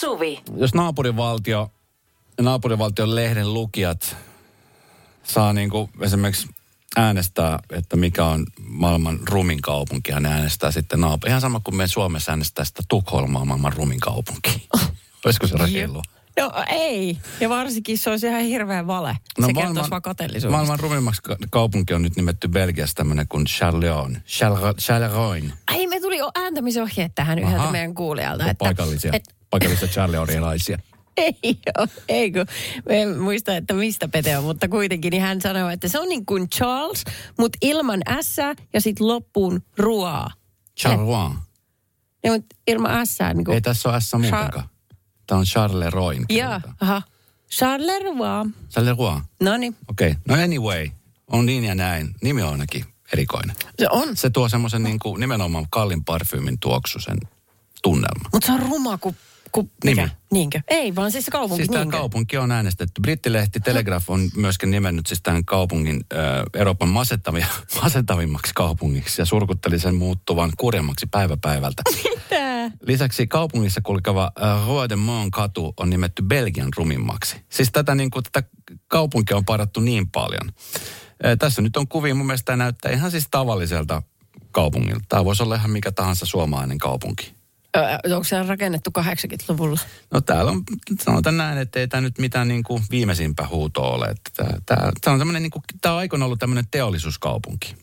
Suvi. Jos naapurivaltio, naapurivaltion lehden lukijat saa niin kuin esimerkiksi äänestää, että mikä on maailman rumin kaupunki, ja ne äänestää sitten naapuri. Ihan sama kuin me Suomessa äänestää sitä Tukholmaa maailman rumin kaupunki. Olisiko se reilua? No ei. Ja varsinkin se olisi ihan hirveä vale. No, se kertoisi vaan kateellisuudesta. Maailman rumimmaksi ka- kaupunki on nyt nimetty Belgiassa tämmöinen kuin Charleroi. Charleroi. Ai me tuli ääntämisohjeet tähän Aha. yhdeltä meidän kuulijalta. Että, paikallisia, et, paikallisia Charleroilaisia. ei ole, ei kun, en muista, että mistä Pete on, mutta kuitenkin niin hän sanoi, että se on niin kuin Charles, mutta ilman S ja sitten loppuun ruoaa. Charleroi. Ja, mutta ilman S niin kuin, Ei tässä ole S muutenkaan. Tämä on Charleroin. Joo, aha. Charleroi. Charleroi. No niin, Okei. Okay. No anyway, on niin ja näin. Nimi on ainakin erikoinen. se on. Se tuo semmoisen niin kuin, nimenomaan kallin parfyymin tuoksusen tunnelma. Mutta se on ruma kuin, kuin mikä? Nimi. Niinkö? Ei, vaan siis kaupunki, Siis tämä kaupunki on äänestetty. Brittilehti Telegraph on myöskin nimennyt siis tämän kaupungin äh, Euroopan masentavia, masentavimmaksi kaupungiksi ja surkutteli sen muuttuvan kurjemmaksi päivä päivältä. Mitä? Lisäksi kaupungissa kulkeva äh, Roi de katu on nimetty Belgian rumimmaksi. Siis tätä, niin kuin, tätä kaupunkia on parattu niin paljon. Äh, tässä nyt on kuvia, mun mielestä näyttää ihan siis tavalliselta kaupungilta. Tämä voisi olla ihan mikä tahansa suomalainen kaupunki. Ö, onko se rakennettu 80-luvulla? No täällä on, sanotaan näin, että ei tämä nyt mitään niin kuin viimeisimpää huutoa ole. Että Tämä, tämä, tämä on tämmöinen, niin kuin, tämä on aikoina ollut tämmöinen teollisuuskaupunki.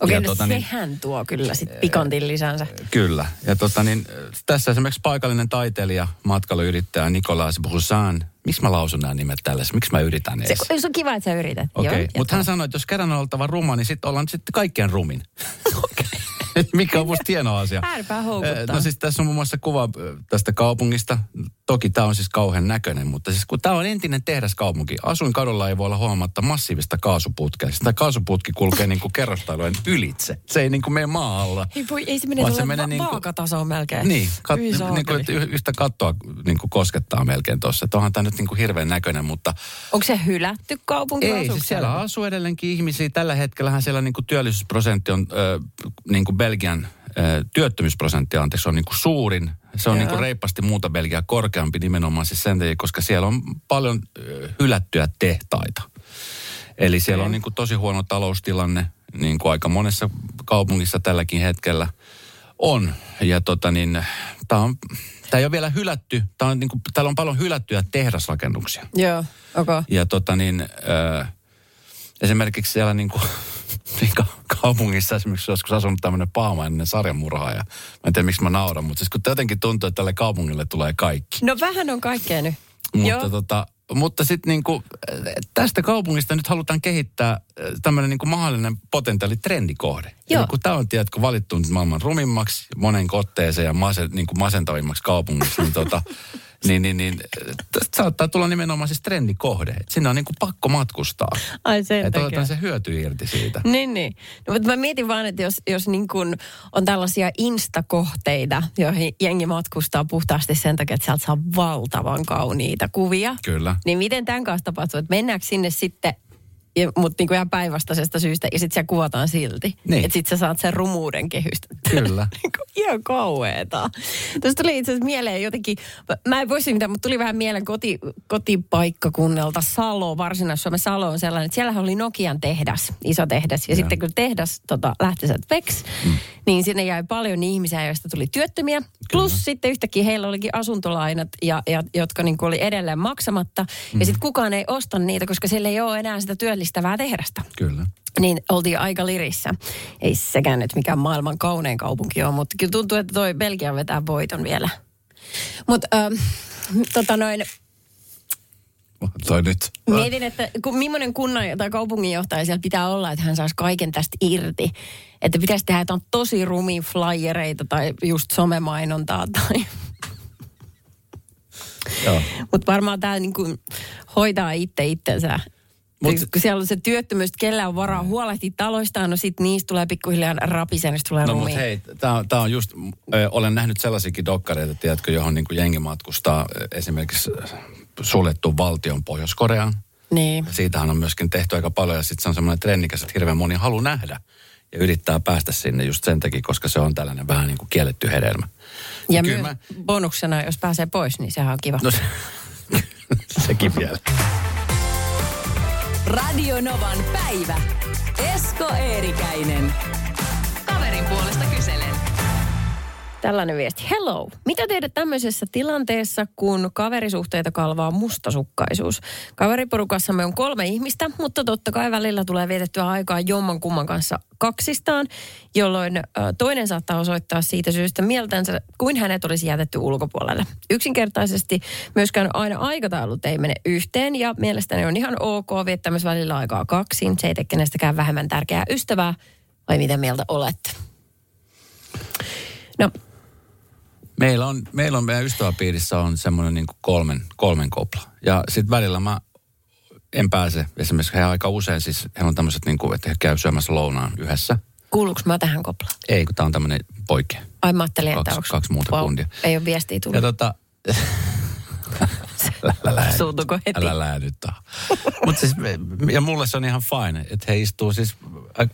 Okei, Ja no tota niin- sehän tuo kyllä sit pikantin lisänsä. Kyllä. Ja tota niin, tässä esimerkiksi paikallinen taiteilija, matkailuyrittäjä Nicolas Broussin. Miksi mä lausun nämä nimet tällaisen? Miksi mä yritän Se, edes? se on kiva, että sä yrität. Okei, okay. Mutta hän sanoi, että jos kerran on oltava ruma, niin sitten ollaan sitten kaikkien rumin. Mikä on musta hieno asia. Ääripää houkuttaa. No siis tässä on muun muassa kuva ö, tästä kaupungista. Toki tämä on siis kauhean näköinen, mutta siis kun tämä on entinen tehdaskaupunki. Asuinkadulla ei voi olla huomatta massiivista kaasuputkea. Siis tämä kaasuputki kulkee niin kuin kerrostalojen ylitse. Se ei niin kuin mene maa alla. Ei, voi, ei se mene se menee va- niinku- vaakatasoon melkein. Niin, kat, niin kuin, yhtä kattoa niin kuin koskettaa melkein tuossa. Onhan tämä nyt niin kuin hirveän näköinen, mutta Onko se hylätty kaupunki? ei, siis siellä asuu edelleenkin ihmisiä. Tällä hetkellähän siellä niin kuin työllisyysprosentti on, ö, niin kuin Belgian työttömyysprosentti anteeksi, on niin kuin suurin. Se on Joo. niin kuin reippaasti muuta Belgiaa korkeampi nimenomaan siis sen takia, koska siellä on paljon ö, hylättyjä tehtaita. Eli siellä on niin kuin tosi huono taloustilanne, niin kuin aika monessa kaupungissa tälläkin hetkellä on. Ja tota niin, tämä on, tää ei ole vielä hylätty, tää on niin kuin, täällä on paljon hylättyjä tehdasrakennuksia. Joo, okei. Ja tota niin, ö, esimerkiksi siellä niin kuin, niin ka- kaupungissa esimerkiksi joskus asunut tämmöinen paamainen sarjamurhaaja. Mä en tiedä miksi mä nauran, mutta siis kun jotenkin tuntuu, että tälle kaupungille tulee kaikki. No vähän on kaikkea nyt. Mutta, Joo. tota, mutta sitten niinku, tästä kaupungista nyt halutaan kehittää tämmöinen niinku mahdollinen potentiaali trendikohde. Joo. Eli kun tämä on, tiedätkö, valittu nyt maailman rumimmaksi, monen kotteeseen ja mase, niinku masentavimmaksi kaupungiksi, niin, tota, niin, niin, niin saattaa tulla nimenomaan siis trendikohde. Et sinne on niinku pakko matkustaa. Ai sen Että takia. se hyöty irti siitä. Niin, niin. No, mutta mä mietin vaan, että jos, jos niin kun on tällaisia instakohteita, joihin jengi matkustaa puhtaasti sen takia, että sieltä saa valtavan kauniita kuvia. Kyllä. Niin miten tämän kanssa tapahtuu, että mennäänkö sinne sitten, mutta niin kuin ihan päinvastaisesta syystä, ja sitten siellä kuvataan silti. Niin. Että sitten sä saat sen rumuuden kehystä. Kyllä. niin kuin ihan kauheeta. Tuosta tuli itse asiassa mieleen jotenkin, mä en voisi mitään, mutta tuli vähän mieleen koti, kotipaikkakunnalta Salo, Varsinais-Suomen Salo on sellainen, että siellähän oli Nokian tehdas, iso tehdas. Ja Joo. sitten kun tehdas tota, lähti sieltä veks, mm. niin sinne jäi paljon ihmisiä, joista tuli työttömiä. Plus sitten yhtäkkiä heillä olikin asuntolainat, ja, ja, jotka niin oli edelleen maksamatta. Mm. Ja sitten kukaan ei osta niitä, koska siellä ei ole enää sitä työllistävää tehdasta Kyllä. niin oltiin aika lirissä. Ei sekään nyt mikään maailman kaunein kaupunki ole, mutta kyllä tuntuu, että toi Belgia vetää voiton vielä. Mutta ähm, tota noin, Toi nyt. mietin, että kun, millainen kunnan tai kaupunginjohtaja siellä pitää olla, että hän saisi kaiken tästä irti. Että pitäisi tehdä jotain tosi rumia flyereita tai just somemainontaa tai... Mutta varmaan tämä niinku hoitaa itse itsensä. Mut- Mut, kun siellä on se työttömyys, kellä on varaa huolehtia taloistaan, no sitten niistä tulee pikkuhiljaa rapisen, niin sit tulee No mutta hei, tämä on, tää on just, ö, olen nähnyt sellaisiakin dokkareita, tiedätkö, johon niin jengi matkustaa esimerkiksi suljettu valtion Pohjois-Koreaan. Niin. Siitähän on myöskin tehty aika paljon ja sitten se on semmoinen trendikäs, että hirveän moni haluaa nähdä ja yrittää päästä sinne just sen takia, koska se on tällainen vähän niin kuin kielletty hedelmä. Ja Kyllä myös bonuksena, jos pääsee pois, niin sehän on kiva. No se, sekin vielä. Radio Novan päivä. Esko Eerikäinen. Kaverin puolesta kyselen. Tällainen viesti. Hello. Mitä tehdä tämmöisessä tilanteessa, kun kaverisuhteita kalvaa mustasukkaisuus? Kaveriporukassamme on kolme ihmistä, mutta totta kai välillä tulee vietettyä aikaa jomman kumman kanssa kaksistaan, jolloin toinen saattaa osoittaa siitä syystä mieltänsä, kuin hänet olisi jätetty ulkopuolelle. Yksinkertaisesti myöskään aina aikataulut ei mene yhteen ja mielestäni on ihan ok viettää myös välillä aikaa kaksin. Se ei tee kenestäkään vähemmän tärkeää ystävää. Vai mitä mieltä olette? No, Meillä on, meillä on meidän ystäväpiirissä on semmoinen niin kolmen, kolmen kopla. Ja sitten välillä mä en pääse, esimerkiksi he aika usein siis, he on tämmöiset niin kuin, että he käy syömässä lounaan yhdessä. kuuluuko mä tähän koplaan? Ei, kun tää on tämmöinen poikea. Ai mä ajattelin, että Kaksi- onks- kaksi muuta kundia. Ei ole viestiä tullut. Ja tota... Suutuko heti? Älä läädytä. Mutta siis, ja mulle se on ihan fine, että he istuu siis,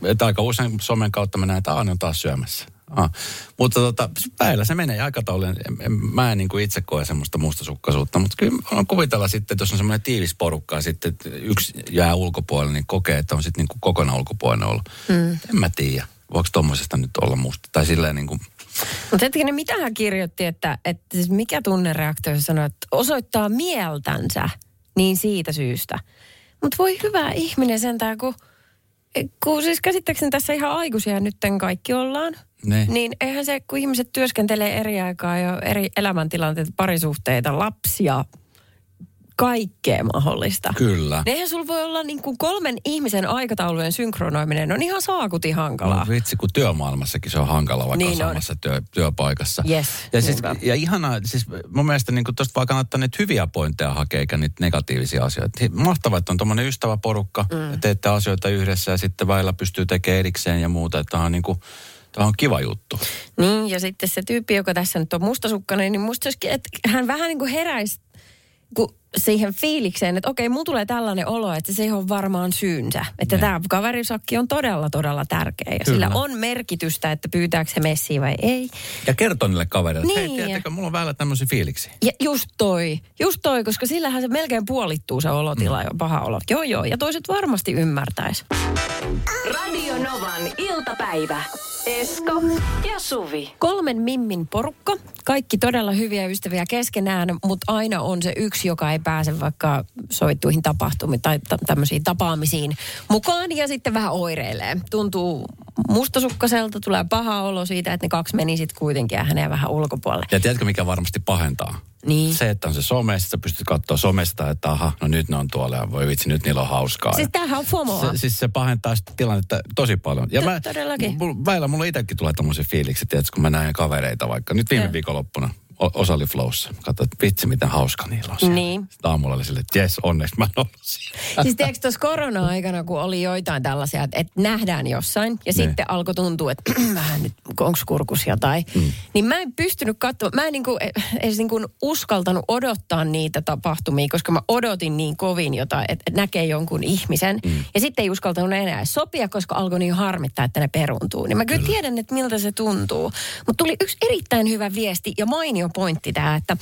että aika usein somen kautta me että Aani on taas syömässä. Ah. Mutta tota, päivä se menee en- Mä en niin kuin itse koe semmoista mustasukkaisuutta, mutta kyllä on kuvitella sitten, että jos on semmoinen tiivis porukka sitten että yksi jää ulkopuolelle, niin kokee, että on sitten niin kuin kokonaan ulkopuolinen ollut. Mm. En mä tiedä, voiko tommosesta nyt olla musta. Tai silleen niin kuin, Mutta hetkinen, mitä hän kirjoitti, että, että siis mikä tunnereaktio sanoi, että osoittaa mieltänsä niin siitä syystä. Mutta voi hyvä ihminen sentään, kun, kun siis käsittääkseni tässä ihan aikuisia nytten kaikki ollaan. Ne. Niin eihän se, kun ihmiset työskentelee eri aikaa ja eri elämäntilanteita, parisuhteita, lapsia, kaikkea mahdollista. kyllä. Eihän sulla voi olla niin kuin kolmen ihmisen aikataulujen synkronoiminen on ihan saakuti hankalaa. No, vitsi, kun työmaailmassakin se on hankala, vaikka Niin on. samassa työ, työpaikassa. Yes, ja, siis, niinpä. ja ihanaa, siis mun mielestä niin tuosta vaan kannattaa niitä hyviä pointteja hakea, eikä niitä negatiivisia asioita. Mahtavaa, että on tuommoinen ystäväporukka, mm. ja teette asioita yhdessä ja sitten väillä pystyy tekemään erikseen ja muuta. Että on, niin kuin, tämä on kiva juttu. Niin, ja sitten se tyyppi, joka tässä nyt on mustasukkainen, niin musta että hän vähän niin kuin heräisi kun siihen fiilikseen, että okei, mulla tulee tällainen olo, että se on varmaan syynsä. Että Ne. tämä kaverisakki on todella, todella tärkeä. Ja Kyllä. sillä on merkitystä, että pyytääkö se messiä vai ei. Ja kertoo niille kavereille, että Niin. hei, tiedättekö, mulla on välillä tämmöisiä fiiliksiä. Ja just toi, just toi, koska sillähän se melkein puolittuu se olotila ja paha olo. Joo, joo, ja toiset varmasti ymmärtäis. Radio Novan iltapäivä. Esko ja Suvi. Kolmen mimmin porukka, kaikki todella hyviä ystäviä keskenään, mutta aina on se yksi, joka ei pääse vaikka sovittuihin tapahtumiin tai t- tämmöisiin tapaamisiin mukaan ja sitten vähän oireilee. Tuntuu mustasukkaiselta, tulee paha olo siitä, että ne kaksi meni sitten kuitenkin ja häneen vähän ulkopuolelle. Ja tiedätkö, mikä varmasti pahentaa? Niin. Se, että on se some, sä pystyt katsoa somesta, että aha, no nyt ne on tuolla ja voi vitsi, nyt niillä on hauskaa. Siis tämähän on FOMOa. Se, siis se pahentaa sitä tilannetta tosi paljon. Ja To- mä, todellakin. Mulla, välillä mulla itsekin tulee tommosia fiiliksi, että kun mä näen kavereita vaikka. Nyt viime Joo. viikonloppuna osa oli flowssa. Katsoin, että vitsi, miten hauska niillä on siellä. Niin. Sitten aamulla oli silleen, että jes, onneksi mä en ollut siellä. Siis tiedätkö tuossa korona-aikana, kun oli joitain tällaisia, että, että nähdään jossain ja Niin. sitten alkoi tuntua, että vähän nyt, onko kurkus jotain. Mm. Niin mä en pystynyt katsomaan, mä en niinku, edes niinku uskaltanut odottaa niitä tapahtumia, koska mä odotin niin kovin jotain, että näkee jonkun ihmisen. Mm. Ja sitten ei uskaltanut enää sopia, koska alkoi niin harmittaa, että ne peruntuu. Niin mä kyllä, kyllä. tiedän, että miltä se tuntuu. Mutta tuli yksi erittäin hyvä viesti ja mainio pointti tähän, että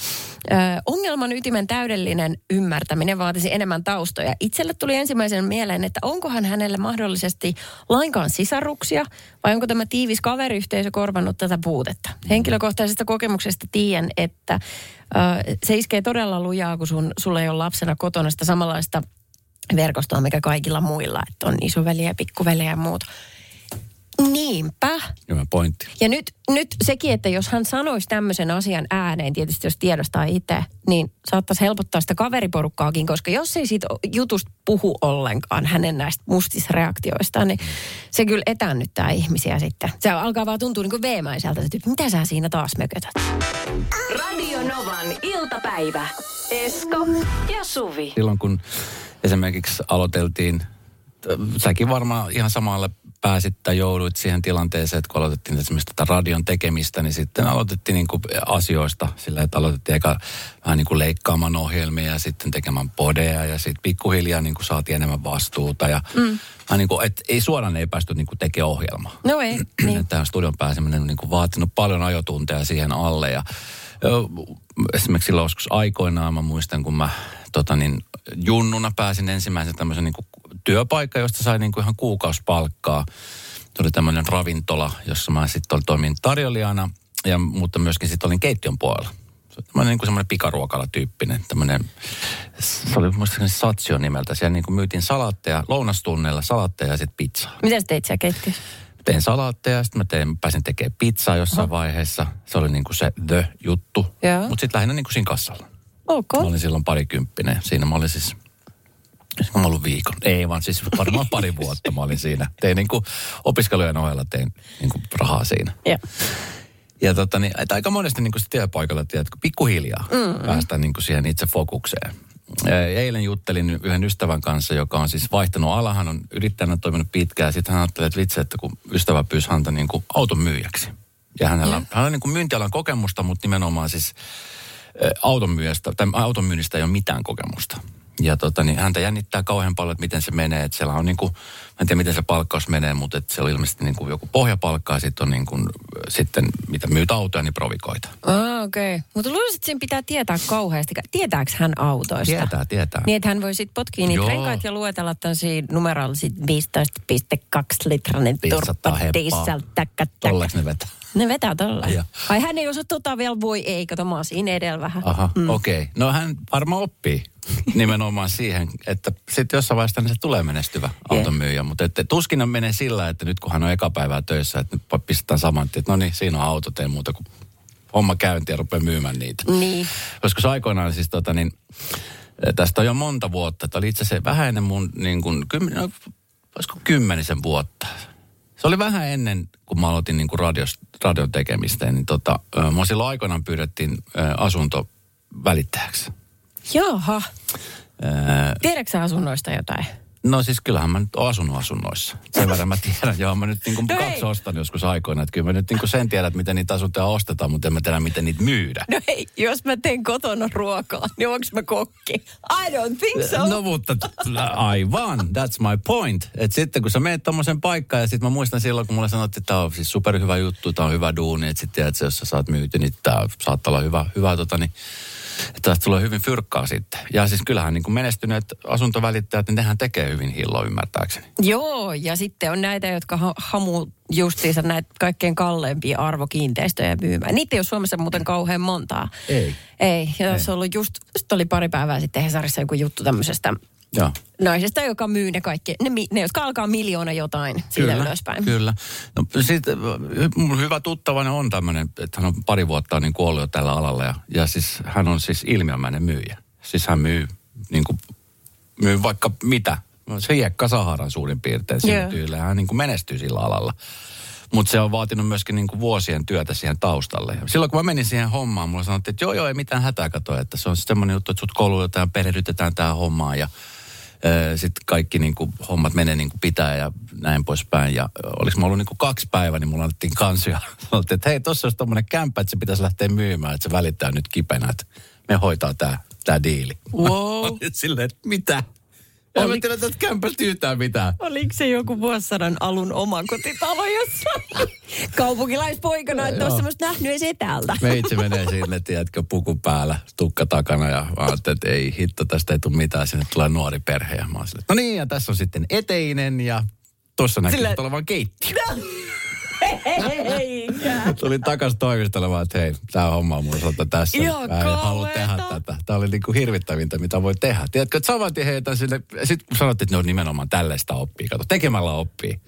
ö, ongelman ytimen täydellinen ymmärtäminen vaatisi enemmän taustoja. Itselle tuli ensimmäisen mieleen, että onkohan hänelle mahdollisesti lainkaan sisaruksia vai onko tämä tiivis kaveriyhteisö korvannut tätä puutetta. Henkilökohtaisesta kokemuksesta tiedän, että ö, se iskee todella lujaa, kun sun, sulla ei ole lapsena kotona sitä samanlaista verkostoa, mikä kaikilla muilla, että on isoveliä pikkuveliä ja muuta. Niinpä. Hyvä pointti. Ja nyt, nyt sekin, että jos hän sanoisi tämmöisen asian ääneen, tietysti jos tiedostaa itse, niin saattaisi helpottaa sitä kaveriporukkaakin, koska jos ei siitä jutusta puhu ollenkaan hänen näistä mustisreaktioistaan, niin se kyllä etännyttää ihmisiä sitten. Se alkaa vaan tuntua niin kuin veemäiseltä, että mitä sä siinä taas mökötät. Radio Novan iltapäivä. Esko ja Suvi. Silloin kun esimerkiksi aloiteltiin, säkin varmaan ihan samalle pääsit tai jouduit siihen tilanteeseen, että kun aloitettiin esimerkiksi tätä radion tekemistä, niin sitten aloitettiin niin kuin asioista sillä, että aloitettiin eka vähän niin kuin leikkaamaan ohjelmia ja sitten tekemään podeja ja sitten pikkuhiljaa niin kuin saatiin enemmän vastuuta ja mm. niin kuin, että ei suoraan ei päästy niin kuin tekemään ohjelmaa. No ei, niin. Tähän studion pääseminen on niin kuin vaatinut paljon ajotunteja siihen alle ja esimerkiksi silloin joskus aikoinaan mä muistan, kun mä tota niin, junnuna pääsin ensimmäisen tämmöisen niin kuin työpaikka, josta sai niin kuin ihan kuukausipalkkaa. Oli tämmöinen ravintola, jossa mä sitten toimin tarjolijana, ja, mutta myöskin sitten olin keittiön puolella. Se oli tämmöinen, niin kuin semmoinen pikaruokala-tyyppinen, tämmöinen, se oli muistaakseni Satsio nimeltä. Siellä niin kuin myytiin salaatteja, lounastunneilla salaatteja ja sitten pizzaa. Mitä sä teit siellä keittiössä? Tein salaatteja, sitten mä tein, pääsin tekemään pizzaa jossain Oho. vaiheessa. Se oli niin kuin se the-juttu. Mutta sitten lähinnä niin kuin siinä kassalla. Ok. Mä olin silloin parikymppinen. Siinä mä olin siis Mä ollut viikon. Ei vaan siis varmaan pari vuotta mä olin siinä. Tein niin kuin opiskelujen ohella tein niin kuin rahaa siinä. Ja, Ja tota niin, että aika monesti niin kuin työpaikalla, tiedätkö, pikkuhiljaa mm-hmm. päästään niin kuin siihen itse fokukseen. Eilen juttelin yhden ystävän kanssa, joka on siis vaihtanut ala. Hän on yrittäjänä toiminut pitkään. Sitten hän ajatteli, että vitsi, että kun ystävä pyysi häntä niin kuin auton myyjäksi. Ja hänellä, yeah. hänellä on niin kuin myyntialan kokemusta, mutta nimenomaan siis auton, myyjästä, tai auton myynnistä ei ole mitään kokemusta. Ja tota, niin häntä jännittää kauhean paljon, että miten se menee. Että siellä on niin kuin, mä en tiedä miten se palkkaus menee, mutta että siellä on ilmeisesti niin kuin joku pohjapalkka ja sitten on niin kuin, sitten mitä myyt autoja, niin provikoita. Ah, okei. Okay. Mutta luulisin, että sen pitää tietää kauheasti. Tietääkö hän autoista? Tietää, tietää. Niin, että hän voi sitten potkia niitä Joo. renkaat ja luetella tämmöisiä numeraalisia 15,2 litranen 500 turppa heppaa. diesel, täkkä, täkkä. Tolleks ne vetää. Ne vetää. Joo. Ai hän ei osaa tota vielä, voi ei, kato mä oon siinä edellä vähän. Aha, mm. okei. Okay. No hän varmaan oppii nimenomaan siihen, että sitten jossain vaiheessa niin se tulee menestyvä automyyjä. Mutta että tuskin menee sillä, että nyt kun hän on eka päivää töissä, että nyt pistetään saman tien, että no niin, siinä on autot, ei muuta kuin homma käynti ja rupeaa myymään niitä. Niin. Koska se aikoinaan siis tota niin, tästä on jo monta vuotta. Tämä oli itse asiassa vähän ennen mun, niin kuin, kymmen, no, olisiko kymmenisen vuotta. Se oli vähän ennen, kun mä aloitin niin kuin radios, radion tekemistä, niin tota, mua silloin aikoinaan pyydettiin asunto välittäjäksi. Jaha. Ö, Tiedätkö sä asunnoista jotain? No siis kyllähän mä nyt oon asunut asunnoissa. Sen verran mä tiedän. Joo, mä nyt niin kuin No kaksi ei. ostan joskus aikoina. Että kyllä mä nyt niin kuin sen tiedän, että miten niitä asuntoja ostetaan, mutta en mä tiedä, miten niitä myydä. No hei, jos mä teen kotona ruokaa, niin onko mä kokki? I don't think so. No mutta aivan, that's my point. Että sitten kun sä menet tommosen paikkaan ja sitten mä muistan silloin, kun mulle sanottiin, että tämä on siis superhyvä juttu, tämä on hyvä duuni, että sitten tiedät, jos sä saat myyty, niin tämä saattaa olla hyvä, hyvä tota niin, että tästä tulee hyvin fyrkkaa sitten. Ja siis kyllähän niin kuin menestyneet asuntovälittäjät, niin nehän tekee hyvin hilloa ymmärtääkseni. Joo, ja sitten on näitä, jotka ha- hamu justiinsa näitä kaikkein kalleimpia arvokiinteistöjä myymään. Niitä ei ole Suomessa muuten kauhean montaa. Ei. Ei, ja se on ollut just, just oli pari päivää sitten Hesarissa joku juttu tämmöisestä Joo. naisesta, joka myy ne kaikki, ne, ne jotka alkaa miljoona jotain siitä ylöspäin. Kyllä. No mun hyvä tuttavani on tämmöinen, että hän on pari vuotta niin kuollut jo tällä alalla. Ja, ja siis hän on siis ilmiömäinen myyjä. Siis hän myy, niin kuin, myy vaikka mitä. Se hiekka Saharan suurin piirtein yeah. tyyllä. Hän niin kuin menestyy sillä alalla. Mutta se on vaatinut myöskin niin kuin vuosien työtä siihen taustalle. Silloin kun mä menin siihen hommaan, mulla sanottiin, että joo joo, ei mitään hätää katoa, että se on semmoinen juttu, että sut koulutetaan, perehdytetään tähän hommaan ja sitten kaikki niin kuin, hommat menee niin kuin pitää ja näin poispäin. Ja olis mä ollut niin kuin kaksi päivää, niin mulla annettiin kansi ja sanottiin, että hei, tossa olisi tommonen kämppä, että se pitäisi lähteä myymään, että se välittää nyt kipenä, että me hoitaa tää diili. Wow. Silleen, että mitä? En mä tiedä tästä kämpästä yhtään mitään. Oliko se joku vuosisadan alun omakotitalo, jossa kaupunkilaispoikana, että olisi semmoista nähnyt edes etäältä? Meitsi menee sinne, tiedätkö, puku päällä, tukka takana ja mä ajattelin, että ei hitto, tästä ei tule mitään. Sinne tulee nuori perhe ja mä oon silleen, no niin, ja tässä on sitten eteinen ja tuossa näkyy Sille... olevan keittiö. Eikä. Tulin takaisin toimistelemaan, että hei, tämä homma on mun osalta tässä. Ihan Mä en halua tehdä tätä. Tämä oli niinku hirvittävintä, mitä voi tehdä. Tiedätkö, että saman tien heitän sinne, sitten kun sanottiin, että ne on nimenomaan tällaista oppii. Kato, tekemällä oppii.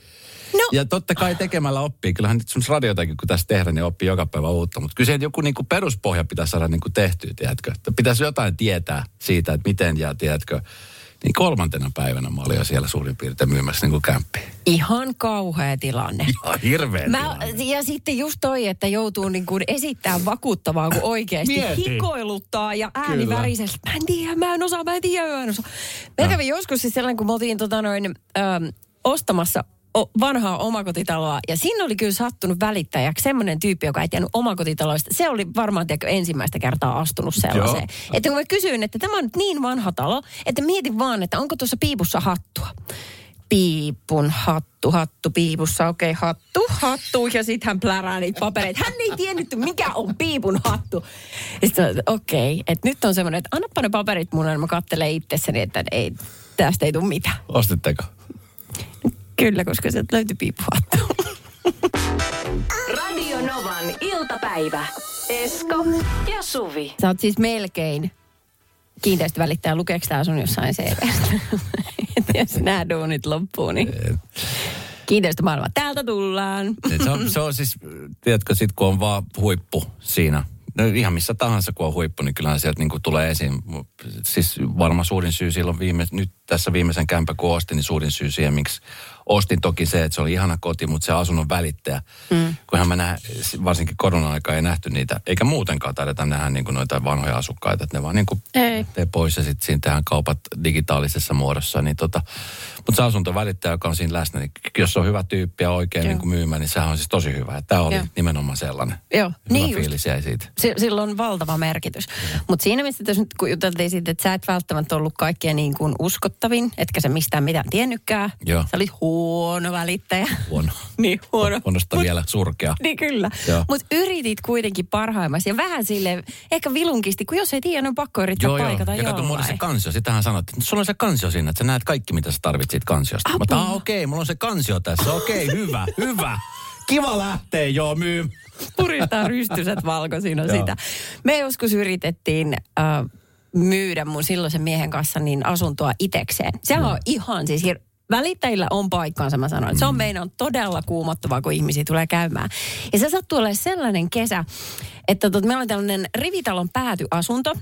No, Ja totta kai tekemällä oppii. Kyllähän nyt sun radiotakin, kun tässä tehdään, niin oppii joka päivä uutta. Mutta kyllä joku niinku peruspohja pitää saada niinku tehtyä, tiedätkö. Pitäisi jotain tietää siitä, että miten ja tiedätkö. Niin kolmantena päivänä mä olin jo siellä suurin piirtein myymässä niinku kämppiä. ihan kauhea tilanne. Ihan hirveä Mä, ja sitten just toi, että joutuu niin kuin esittämään vakuuttavaa, kun oikeasti Mieti. hikoiluttaa ja ääni värisee. Mä en tiedä, mä en osaa, mä en tiedä, mä en osaa. Mä kävin joskus siis sellainen, kun me oltiin tota noin, ö, ostamassa vanhaa omakotitaloa ja siinä oli kyllä sattunut välittäjäksi semmoinen tyyppi, joka ei tiennyt omakotitaloista. Se oli varmaan tiedätkö, ensimmäistä kertaa astunut sellaiseen. Joo. Että kun mä kysyin, että tämä on nyt niin vanha talo, että mietin vaan, että onko tuossa piipussa hattua. Piipun hattu, hattu piipussa, okei, okay, hattu, hattu. Ja sitten hän plärää niitä papereita. Hän ei tiennyt, mikä on piipun hattu. Sitten okei, okay, että nyt on semmoinen, että annappa ne paperit mun, ja mä katselen itsessäni, että ei, tästä ei tule mitään. Ostitteko? Kyllä, koska sieltä löytyi piipuhattu. Radio Novan iltapäivä. Esko ja Suvi. Sä oot siis melkein kiinteistövälittäjä. Lukeeko tää sun jossain CVstä? Jos nämä duunit loppuu, niin kiinteistömaailma. Täältä tullaan. Se on, se on siis, tiedätkö, sit kun on vaan huippu siinä. No ihan missä tahansa, kun on huippu, niin kyllähän sieltä niin kuin tulee esiin. Siis varmaan suurin syy silloin viime, nyt tässä viimeisen kämpä, kun ostin, niin suurin syy siihen, miksi ostin toki se, että se oli ihana koti, mutta se asunnon välittäjä. Mm. Kunhan mä näen, varsinkin korona-aikaa ei nähty niitä, eikä muutenkaan taideta nähdä niin kuin noita vanhoja asukkaita, että ne vaan niin kuin pois ja sitten siinä tehdään kaupat digitaalisessa muodossa. Niin tota, mutta se asuntovälittäjä, joka on siinä läsnä, niin jos se on hyvä tyyppi ja oikein Joo. niin kuin myymä, niin sehän on siis tosi hyvä. Tämä oli Joo. nimenomaan sellainen. Joo, Hyvä niin fiilis jäi siitä. Si- sillä on valtava merkitys. Mutta siinä missä tässä nyt kun juteltiin siitä, että sä et välttämättä ollut kaikkien niin kuin uskottavin, etkä sä mistään mitään tiennytkään. Joo. Sä olit huono välittäjä. Huono. niin huono. Huonosta vielä surkea. Niin kyllä. Joo. Mutta yritit kuitenkin parhaimmasi ja vähän sille ehkä vilunkisti, kun jos ei tiedä, niin on pakko yrittää Joo, joo. paikata Ja kato, se kansio. Sitähän sanoit, että sulla on se kansio siinä, että sä näet kaikki, mitä sä tarvitset kansiosta. Mä Apua. oon, okei, okay, mulla on se kansio tässä. Okei, okay, hyvä, hyvä. Kiva lähtee, joo, myy. Puristaa rystyset valkoisina Joo. sitä. Me joskus yritettiin äh, myydä mun silloisen miehen kanssa niin asuntoa itekseen. Se on ihan siis hir- Välittäjillä on paikkaansa, mä sanoin. Se on meidän todella kuumottavaa, kun ihmisiä tulee käymään. Ja se sattuu olemaan sellainen kesä, että tot, meillä on tällainen rivitalon päätyasunto.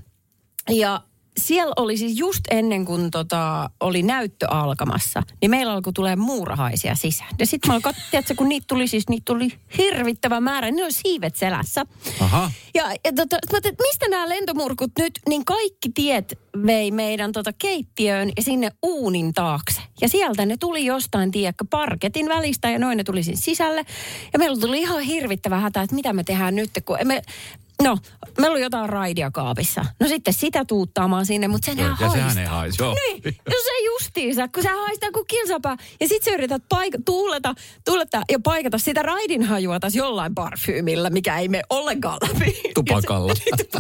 Ja siellä oli siis just ennen kuin tota, oli näyttö alkamassa, niin meillä alkoi tulee muurahaisia sisään. Ja sitten mä alkoin, tiedätkö, kun niitä tuli siis, niitä tuli hirvittävä määrä, niin ne oli siivet selässä. Aha. Ja, ja tota, mä että mistä nämä lentomurkut nyt, niin kaikki tiet vei meidän tota keittiöön ja sinne uunin taakse. Ja sieltä ne tuli jostain, tiedätkö, parketin välistä ja noin ne tuli sinne sisälle. Ja meillä tuli ihan hirvittävä hätä, että mitä me tehdään nyt, kun me, No, meillä on jotain raidia kaapissa. No sitten sitä tuuttaamaan sinne, mutta sehän Ja haistaa. sehän ei haisi, joo. Niin, no se justiinsa, kun sä haistaa kuin kilsapää. Ja sit sä yrität paik- tuuleta, tuuleta ja paikata sitä raidin hajua taas jollain parfyymillä, mikä ei mene ollenkaan läpi. Tupakalla. Se-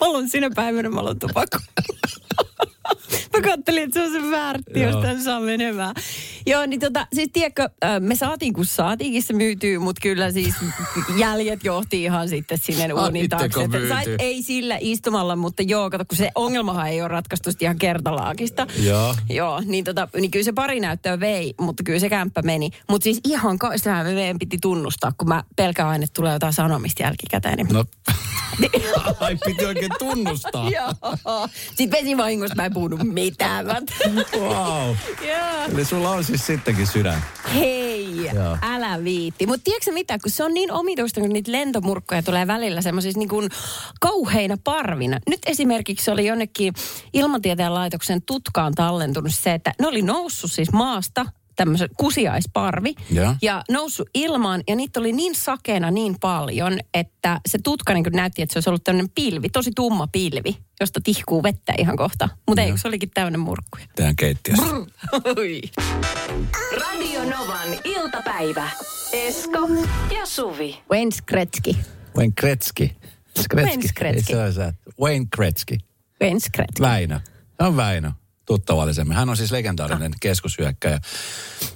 mä olen sinä päivänä, mä olen tupakalla. Mä kattelin, että se on se väärti, jos tän saa menemään. Joo, niin tota, siis tiedätkö, me saatiin kun saatiinkin se myytyy, mutta kyllä siis jäljet johti ihan sitten sinne uunin Saitteko taakse. Sait, ei sillä istumalla, mutta joo, kato, kun se ongelmahan ei ole ratkaistu ihan kertalaakista. Joo. Joo, niin, tota, niin kyllä se pari näyttöä vei, mutta kyllä se kämppä meni. Mutta siis ihan ka- sehän meidän piti tunnustaa, kun mä pelkään aina, että tulee jotain sanomista jälkikäteen. Niin... No, ai piti oikein tunnustaa. Joo. Sitten vesivahingosta mä en puhunut mitään. Mä... Wow. Joo. Eli sulla on siis sittenkin sydän. Hei, Joo. älä viitti. Mutta tiedätkö mitä, kun se on niin omituista, kun niitä lentomurkkoja tulee välillä semmoisissa niin kuin kauheina parvina. Nyt esimerkiksi oli jonnekin ilmatieteen laitoksen tutkaan tallentunut se, että ne oli noussut siis maasta tämmöisen kusiaisparvi Joo. ja noussut ilmaan ja niitä oli niin sakeena niin paljon, että se tutka niin näytti, että se olisi ollut tämmöinen pilvi, tosi tumma pilvi, josta tihkuu vettä ihan kohta. Mutta ei, se olikin täynnä murkkuja. Teidän keittiössä. Radio Novan iltapäivä. Esko ja Suvi. Wayne Gretzky. Wayne Gretzky. Wayne Gretzky. Ei se ole se. Wayne Gretzky. Wayne Gretzky. Väinö. Se on Väinö. Tuttavallisemmin. Hän on siis legendaarinen keskushyökkäjä,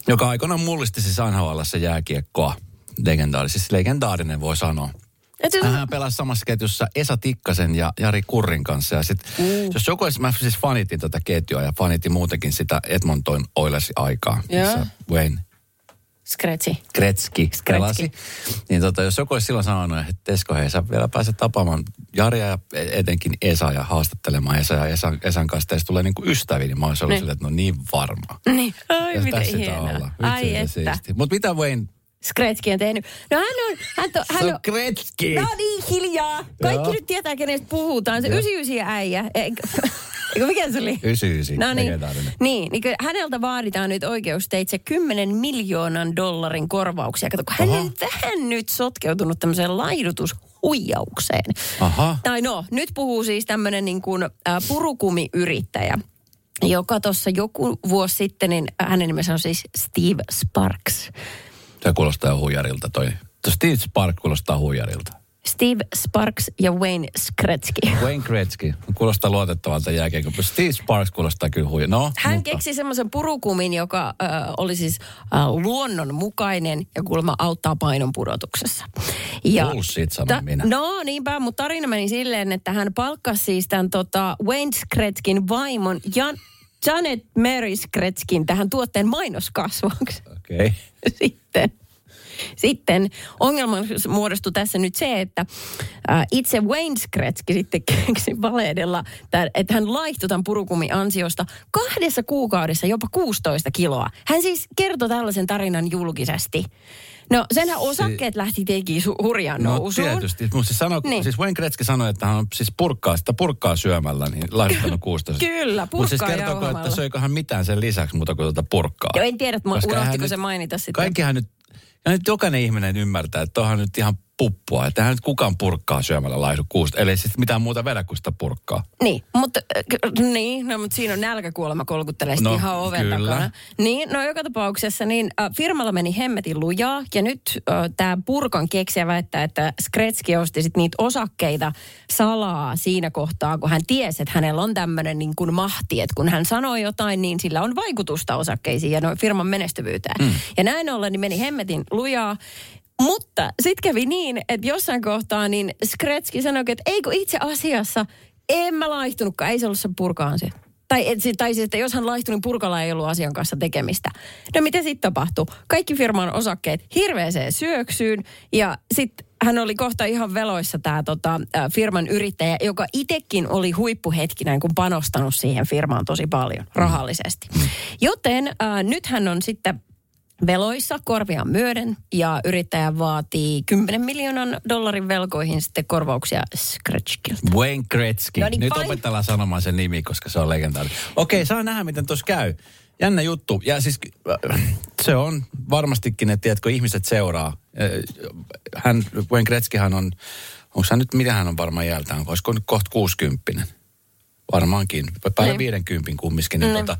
joka aikoinaan mullisti siis NHL jääkiekkoa. Legendaarinen, siis legendaarinen voi sanoa. Hän pelasi samassa ketjussa Esa Tikkasen ja Jari Kurrin kanssa. Ja sit, mm. jos joku olisi, mä siis fanitin tätä ketjua ja fanitin muutenkin sitä Edmonton Oilersin aikaa, missä Wayne Gretzky. Gretzky pelasi. Niin tota, jos joku olisi silloin sanonut, että Esko, hei, sä vielä pääset tapaamaan Jaria ja etenkin Esa ja haastattelemaan Esa ja Esan, Esan kanssa teistä tulee niinku ystäviä, niin mä olisin ollut Niin. silleen, että no niin varma. Niin. Ai, Ja miten hienoa. olla. Ai että. siisti. Mut mitä Wayne? Gretzky on tehnyt. No hän on, hän, to, hän on, Gretzky. No niin, hiljaa. Kaikki Joo. nyt tietää, kenestä puhutaan. Se 99 äijä. Mikä se oli? 99, No niin, niin, niin häneltä vaaditaan nyt oikeusteitse 10 miljoonan dollarin korvauksia. Kato, kun hän on vähän nyt sotkeutunut tämmöiseen laidutushuijaukseen. Aha. Tai no, nyt puhuu siis tämmöinen niin kuin äh, purukumiyrittäjä, joka tuossa joku vuosi sitten, niin hänen nimensä on siis Steve Sparks. Se kuulostaa huijarilta toi. Steve Spark kuulostaa huijarilta. Steve Sparks ja Wayne Skretzky. Wayne Gretzky kuulostaa luotettavalta jääkiekko. Steve Sparks kuulostaa kyllä huija. No, Hän mutta. keksi semmoisen purukumin, joka ö, oli siis ö, luonnonmukainen ja kuulemma auttaa painon pudotuksessa. Bullshit, sanon minä. No niinpä, mutta tarina meni silleen, että hän palkkasi siis tämän tota, Wayne Skretzkin vaimon Jan, Janet Mary Skretzkin tähän tuotteen mainoskasvaksi. Okei. Okay. Sitten, sitten ongelma muodostui tässä nyt se, että ää, itse Wayne Skretzky sitten keksi valehdella, että hän laihtoi tämän purukumin ansiosta kahdessa kuukaudessa jopa 16 kiloa. Hän siis kertoi tällaisen tarinan julkisesti. No senhän osakkeet lähti teki su- hurjaan No nousuun. tietysti. Mutta siis, sano, Niin. siis Wayne Gretzky sanoi, että hän on siis purkkaa, sitä purkkaa syömällä, niin laihduttanut 16. Kyllä, Mutta siis purkkaa kertooko, jauhamalla. että söikö hän mitään sen lisäksi muuta kuin tuota purkkaa? Joo, en tiedä, että unohtiko nyt- se mainita sitten. Kaikkihan nyt, ja nyt jokainen ihminen ymmärtää, että onhan nyt ihan puppua. Että nyt kukaan purkkaa syömällä laihdu kuusta. Eli siis mitään muuta vedä kuin sitä purkkaa. Niin, mutta, äh, niin, no, mutta siinä on nälkäkuolema kolkuttelee no, ihan oven takana. Niin, no joka tapauksessa niin äh, firmalla meni hemmetin lujaa ja nyt äh, tämä Purkan keksijä väittää, että Skretski osti sit niitä osakkeita salaa siinä kohtaa, kun hän tiesi, että hänellä on tämmöinen niin kuin mahti, että kun hän sanoo jotain, niin sillä on vaikutusta osakkeisiin ja no, firman menestyvyyteen. Mm. Ja näin ollen niin meni hemmetin lujaa. Mutta sitten kävi niin, että jossain kohtaa niin Skretski sanoi, että eikö itse asiassa en mä laihtunutkaan, ei se ollut se purkaan se. Tai, et, tai siis, että jos hän laihtui, niin purkalla ei ollut asian kanssa tekemistä. No mitä sitten tapahtui? Kaikki firman osakkeet hirveäseen syöksyyn ja sitten hän oli kohta ihan veloissa tämä tota, firman yrittäjä, joka itekin oli huippuhetkinä kun panostanut siihen firmaan tosi paljon rahallisesti. Joten ä, nyt hän on sitten veloissa korviaan myöden ja yrittäjä vaatii 10 miljoonan dollarin velkoihin sitten korvauksia Scratchkilta. Wayne Gretzky. No niin, Nyt fine. opetellaan sanomaan sen nimi, koska se on legendaarinen. Okei, saa nähdä, miten tuossa käy. Jännä juttu. Ja siis äh, se on varmastikin, että tiedätkö, ihmiset seuraa. Äh, Hän, Wayne Gretzkyhän on, onko hän nyt, mitä hän on varmaan jältään? Olisiko nyt kohta 60 Varmaankin. Päälle Niin. 50 kumminkin. Niin Niin. tota,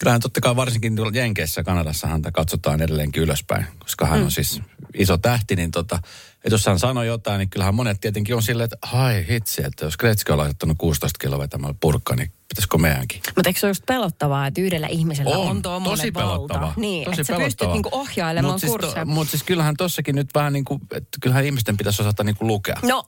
kyllähän totta kai varsinkin tuolla Jenkeissä, Kanadassa häntä katsotaan edelleenkin ylöspäin, koska hän Mm. on siis iso tähti, niin tota, että jos hän sanoo jotain, niin kyllähän monet tietenkin on silleen, että hai hitsi, että jos Gretzky on laittanut 16 kiloa vetämällä purkka, niin pitäisikö meidänkin? Mutta eikö se ole just pelottavaa, että yhdellä ihmisellä on, on tuommoinen tosi valta? pelottavaa. Niin, tosi että sä pystyt niinku ohjailemaan Mut siis, kursseja. Mutta siis kyllähän tossakin nyt vähän niin kuin, että kyllähän ihmisten pitäisi osata niin kuin lukea. No,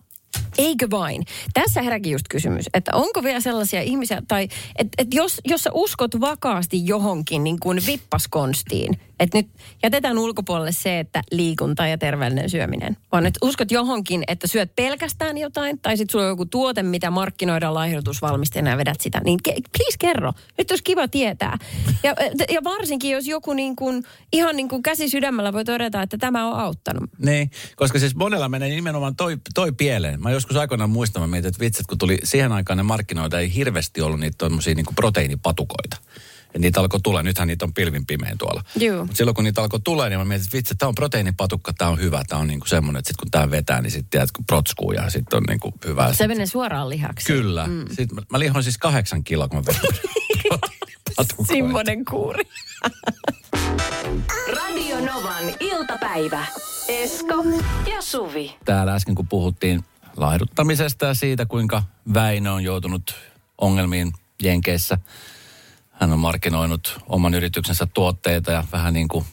eikö vain? Tässä heräkin just kysymys, että onko vielä sellaisia ihmisiä, tai että et jos, jos sä uskot vakaasti johonkin niin kuin vippaskonstiin, että nyt jätetään ulkopuolelle se, että liikunta ja terveellinen syöminen, vaan että uskot johonkin, että syöt pelkästään jotain, tai sitten sulla on joku tuote, mitä markkinoidaan laihdutusvalmisteena ja vedät sitä, niin ke, please kerro. Nyt olisi kiva tietää. Ja, ja varsinkin, jos joku niin kuin, ihan niin kuin käsi sydämellä voi todeta, että tämä on auttanut. Niin, koska siis monella menee nimenomaan toi, toi pieleen. Mä joskus aikoinaan muistan, mä mietin, että vitsit, kun tuli siihen aikaan ne markkinoita, ei hirveästi ollut niitä tommosia niin proteiinipatukoita. Ja niitä alkoi tulla, nythän niitä on pilvin pimeän tuolla. Mutta silloin kun niitä alkoi tulla, niin mä mietin, että vitsi, tämä on proteiinipatukka, tämä on hyvä, tämä on niinku semmoinen, että sit kun tämä vetää, niin sitten tiedät, kun protskuu ja sitten on niinku hyvä. Se menee suoraan lihaksi. Kyllä. Mm. Sitten mä, mä lihoin siis kahdeksan kiloa, kun mä vedin proteiinipatukoita. Simmonen kuuri. Radio Novan iltapäivä. Esko ja Suvi. täällä äsken, kun puhuttiin laihduttamisesta ja siitä, kuinka Väinö on joutunut ongelmiin Jenkeissä. Hän on markkinoinut oman yrityksensä tuotteita ja vähän niin kuin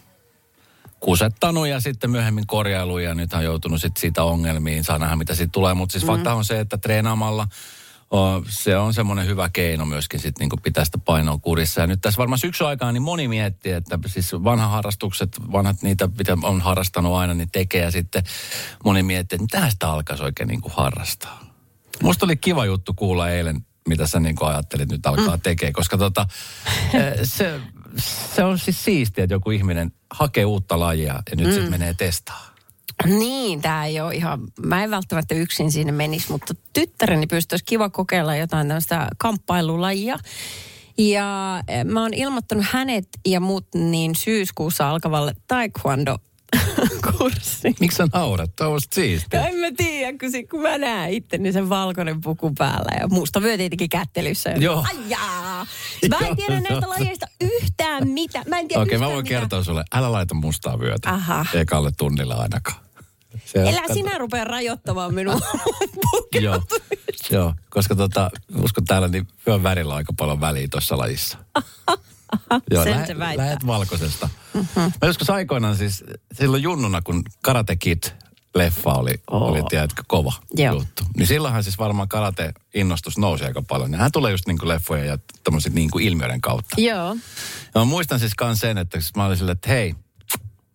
kusettanut ja sitten myöhemmin korjailu ja nyt on joutunut sitten siitä ongelmiin. Saa nähdä, mitä siitä tulee. Mutta siis mm. fakta on se, että treenaamalla se on semmoinen hyvä keino myöskin sitten niin pitää sitä painoa kurissa. Ja nyt tässä varmaan syksy aikaa niin moni miettii, että siis vanha harrastukset, vanhat niitä, mitä on harrastanut aina, niin tekee. Ja sitten moni miettii, että mitä sitä alkaisi oikein niin kuin harrastaa. Musta oli kiva juttu kuulla eilen, mitä sä niin kuin ajattelit nyt alkaa mm. tekemään, koska tota, eh, se, se on siis siistiä, että joku ihminen hakee uutta lajia ja nyt mm. sitten menee testaa. Niin, tämä ei ole ihan, mä en välttämättä yksin sinne menisi, mutta tyttäreni pystyisi kiva kokeilla jotain tämmöistä kamppailulajia. Ja eh, mä oon ilmoittanut hänet ja muut niin syyskuussa alkavalle taekwondo kurssi. Miksi sä naurat? Tuo on siistiä. Ja en mä tiedä, kun, se, kun mä näen itteni sen valkoinen puku päällä ja musta vyö tietenkin kättelyssä. Joo. Ajaa. Mä en tiedä näistä lajeista yhtään mitä. Mä en tiedä Okei, okay, mä voin mitään. kertoa sulle. Älä laita mustaa vyötä. Aha. Ekalle tunnilla ainakaan. Se Elä sinä rupea rajoittamaan minua Joo, joo, koska tota, uskon täällä, niin vyön värillä on aika paljon väliä tuossa lajissa. Joo, Sen lähe- se väittää. lähet valkoisesta. Mm-hmm. Mä joskus aikoinaan siis, silloin junnuna, kun Karate Kid leffa oli, oh. oli tiedätkö, kova Joo. juttu. Niin silloinhan siis varmaan karate-innostus nousi aika paljon. Hän tulee just niin kuin leffojen ja tämmöisen niin kuin ilmiöiden kautta. Joo. Ja mä muistan siis kans sen, että siis mä olin silleen, että hei,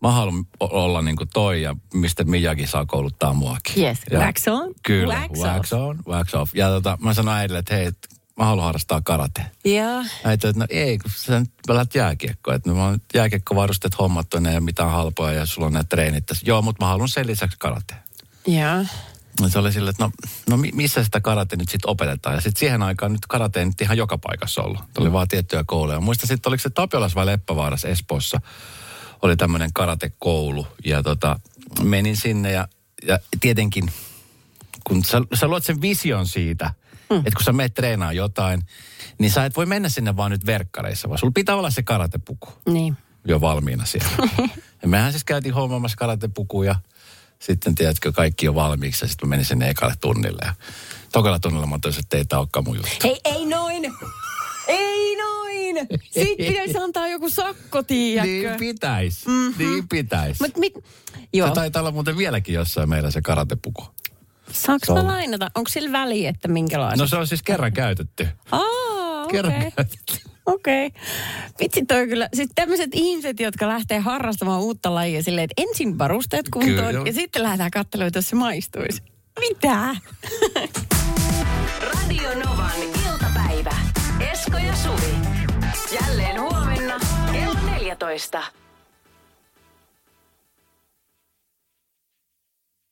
mä haluan olla niin kuin toi ja mistä Miyagi saa kouluttaa muakin. Yes, ja, wax on, Kyllä, wax wax, on, wax off. Ja tota, mä sanoin äidille, että hei, mä haluan harrastaa karate. Joo. Äiti, että no ei, kun sä nyt pelät jääkiekkoa. Että no, mä oon jääkiekkovarusteet hommattu, ne ei ole mitään halpoja ja sulla on nämä treenit tässä. Joo, mutta mä haluan sen lisäksi karate. Joo. Ja se oli silleen, että no, no mi- missä sitä karate nyt sitten opetetaan. Ja sitten siihen aikaan nyt karate ei nyt ihan joka paikassa ollut. Tuo oli vaan tiettyjä kouluja. Muista sitten, oliko se Tapiolas vai Leppävaaras Espoossa, oli tämmöinen karatekoulu. Ja tota, menin sinne ja, ja tietenkin, kun sä, sä luot sen vision siitä, mm. että kun sä menet treenaa jotain, niin sä et voi mennä sinne vaan nyt verkkareissa, vaan sulla pitää olla se karatepuku Niin. jo valmiina siellä. ja mehän siis käytiin hommaamassa karatepukuja. Sitten tiedätkö, kaikki on valmiiksi ja sitten mä menin sinne ekalle tunnille. Ja tokalla tunnilla mä totesin, että ei tää olekaan mun juttu. Hei, ei noin! Ei noin! Siitä pitäisi antaa joku sakko, tiedätkö? Niin pitäis. Mm-hmm. Niin pitäis. Mut mit... Joo. Se taitaa olla muuten vieläkin jossain meillä se karatepuku. Saanko mä lainata? Onko sillä väliä, että minkälainen? No se on siis kerran käytetty. Aa, Kerran okei. käytetty. Okei. Vitsi toi kyllä. Sitten tämmöiset ihmiset, jotka lähtee harrastamaan uutta lajia silleen, että ensin varusteet kuntoon Kyllä. ja sitten lähdetään katselemaan, jos se maistuisi. Mitä? Radio Novan iltapäivä. Esko ja Suvi. Jälleen huomenna kello 14.